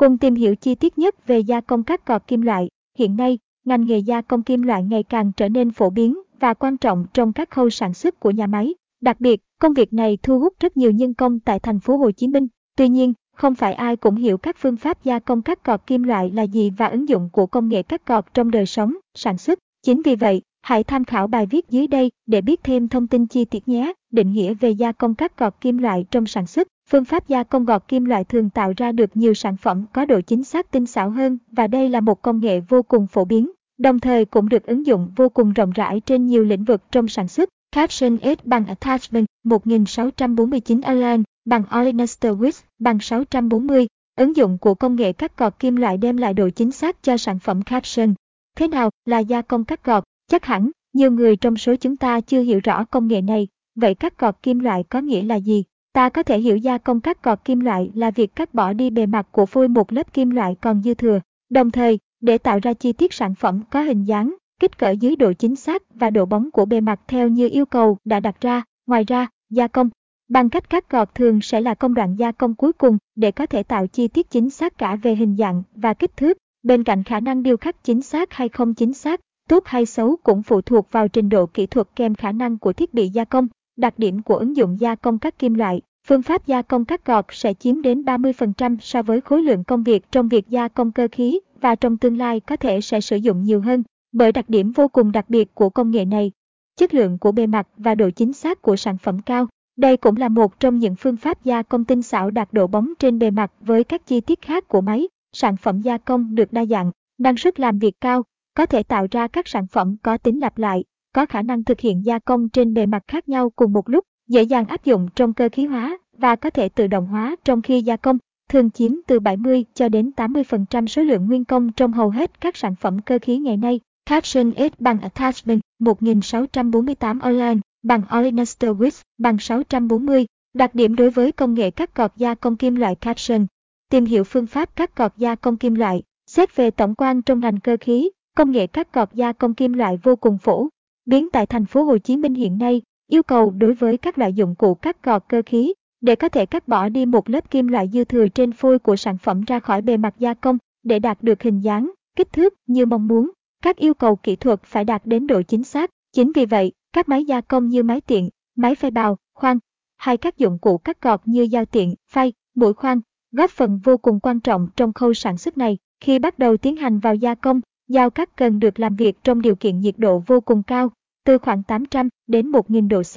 Cùng tìm hiểu chi tiết nhất về gia công các cọt kim loại. Hiện nay, ngành nghề gia công kim loại ngày càng trở nên phổ biến và quan trọng trong các khâu sản xuất của nhà máy. Đặc biệt, công việc này thu hút rất nhiều nhân công tại thành phố Hồ Chí Minh. Tuy nhiên, không phải ai cũng hiểu các phương pháp gia công các cọt kim loại là gì và ứng dụng của công nghệ cắt cọt trong đời sống, sản xuất. Chính vì vậy, hãy tham khảo bài viết dưới đây để biết thêm thông tin chi tiết nhé. Định nghĩa về gia công các cọt kim loại trong sản xuất. Phương pháp gia công gọt kim loại thường tạo ra được nhiều sản phẩm có độ chính xác tinh xảo hơn và đây là một công nghệ vô cùng phổ biến, đồng thời cũng được ứng dụng vô cùng rộng rãi trên nhiều lĩnh vực trong sản xuất. Caption S bằng Attachment 1649 Alan bằng Olenester Wix bằng 640. Ứng dụng của công nghệ cắt gọt kim loại đem lại độ chính xác cho sản phẩm caption. Thế nào là gia công cắt gọt? Chắc hẳn, nhiều người trong số chúng ta chưa hiểu rõ công nghệ này. Vậy cắt gọt kim loại có nghĩa là gì? Ta có thể hiểu gia công cắt gọt kim loại là việc cắt bỏ đi bề mặt của phôi một lớp kim loại còn dư thừa. Đồng thời, để tạo ra chi tiết sản phẩm có hình dáng, kích cỡ dưới độ chính xác và độ bóng của bề mặt theo như yêu cầu đã đặt ra. Ngoài ra, gia công bằng cách cắt gọt thường sẽ là công đoạn gia công cuối cùng để có thể tạo chi tiết chính xác cả về hình dạng và kích thước. Bên cạnh khả năng điêu khắc chính xác hay không chính xác, tốt hay xấu cũng phụ thuộc vào trình độ kỹ thuật kèm khả năng của thiết bị gia công. Đặc điểm của ứng dụng gia công các kim loại Phương pháp gia công cắt gọt sẽ chiếm đến 30% so với khối lượng công việc trong việc gia công cơ khí và trong tương lai có thể sẽ sử dụng nhiều hơn bởi đặc điểm vô cùng đặc biệt của công nghệ này. Chất lượng của bề mặt và độ chính xác của sản phẩm cao. Đây cũng là một trong những phương pháp gia công tinh xảo đạt độ bóng trên bề mặt với các chi tiết khác của máy. Sản phẩm gia công được đa dạng, năng suất làm việc cao, có thể tạo ra các sản phẩm có tính lặp lại, có khả năng thực hiện gia công trên bề mặt khác nhau cùng một lúc, dễ dàng áp dụng trong cơ khí hóa và có thể tự động hóa trong khi gia công, thường chiếm từ 70 cho đến 80% số lượng nguyên công trong hầu hết các sản phẩm cơ khí ngày nay. Caption S bằng Attachment 1648 Online bằng Olenester Wix bằng 640. Đặc điểm đối với công nghệ cắt cọt gia công kim loại Caption. Tìm hiểu phương pháp cắt cọt gia công kim loại. Xét về tổng quan trong ngành cơ khí, công nghệ cắt cọt gia công kim loại vô cùng phổ biến tại thành phố Hồ Chí Minh hiện nay. Yêu cầu đối với các loại dụng cụ cắt gọt cơ khí để có thể cắt bỏ đi một lớp kim loại dư thừa trên phôi của sản phẩm ra khỏi bề mặt gia công để đạt được hình dáng, kích thước như mong muốn. Các yêu cầu kỹ thuật phải đạt đến độ chính xác. Chính vì vậy, các máy gia công như máy tiện, máy phay bào, khoan hay các dụng cụ cắt gọt như dao tiện, phay, mũi khoan góp phần vô cùng quan trọng trong khâu sản xuất này. Khi bắt đầu tiến hành vào gia công, dao cắt cần được làm việc trong điều kiện nhiệt độ vô cùng cao, từ khoảng 800 đến 1000 độ C.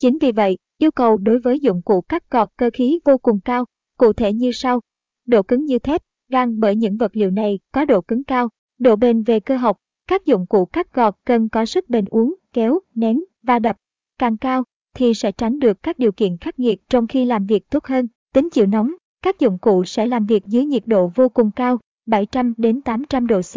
Chính vì vậy, Yêu cầu đối với dụng cụ cắt gọt cơ khí vô cùng cao, cụ thể như sau. Độ cứng như thép, gan bởi những vật liệu này có độ cứng cao, độ bền về cơ học. Các dụng cụ cắt gọt cần có sức bền uống, kéo, nén và đập. Càng cao thì sẽ tránh được các điều kiện khắc nghiệt trong khi làm việc tốt hơn. Tính chịu nóng, các dụng cụ sẽ làm việc dưới nhiệt độ vô cùng cao, 700 đến 800 độ C.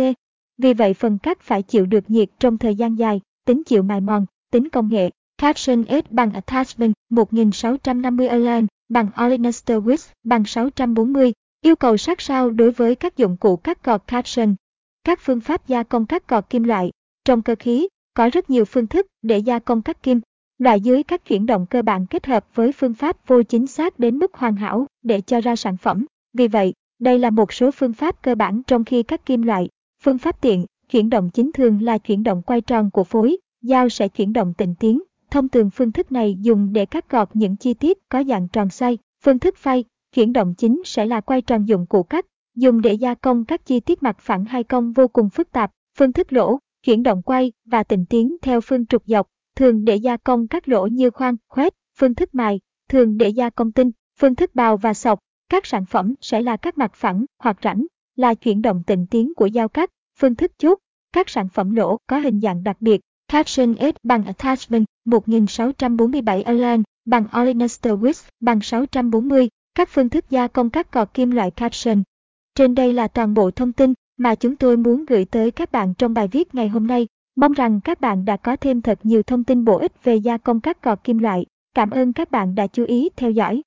Vì vậy phần cắt phải chịu được nhiệt trong thời gian dài, tính chịu mài mòn, tính công nghệ, Caption S bằng Attachment 1650 Align bằng Olenester Width bằng 640. Yêu cầu sát sao đối với các dụng cụ cắt gọt Caption. Các phương pháp gia công cắt gọt kim loại. Trong cơ khí, có rất nhiều phương thức để gia công cắt kim. Loại dưới các chuyển động cơ bản kết hợp với phương pháp vô chính xác đến mức hoàn hảo để cho ra sản phẩm. Vì vậy, đây là một số phương pháp cơ bản trong khi cắt kim loại. Phương pháp tiện, chuyển động chính thường là chuyển động quay tròn của phối, dao sẽ chuyển động tịnh tiến, Thông thường phương thức này dùng để cắt gọt những chi tiết có dạng tròn xoay. Phương thức phay, chuyển động chính sẽ là quay tròn dụng cụ cắt, dùng để gia công các chi tiết mặt phẳng hay cong vô cùng phức tạp. Phương thức lỗ, chuyển động quay và tịnh tiến theo phương trục dọc, thường để gia công các lỗ như khoan, khoét. Phương thức mài, thường để gia công tinh. Phương thức bào và sọc, các sản phẩm sẽ là các mặt phẳng hoặc rãnh, là chuyển động tịnh tiến của dao cắt. Phương thức chốt, các sản phẩm lỗ có hình dạng đặc biệt, Caption S bằng Attachment 1647 Align bằng Olenester Width bằng 640. Các phương thức gia công các cọt kim loại Caption. Trên đây là toàn bộ thông tin mà chúng tôi muốn gửi tới các bạn trong bài viết ngày hôm nay. Mong rằng các bạn đã có thêm thật nhiều thông tin bổ ích về gia công các cọt kim loại. Cảm ơn các bạn đã chú ý theo dõi.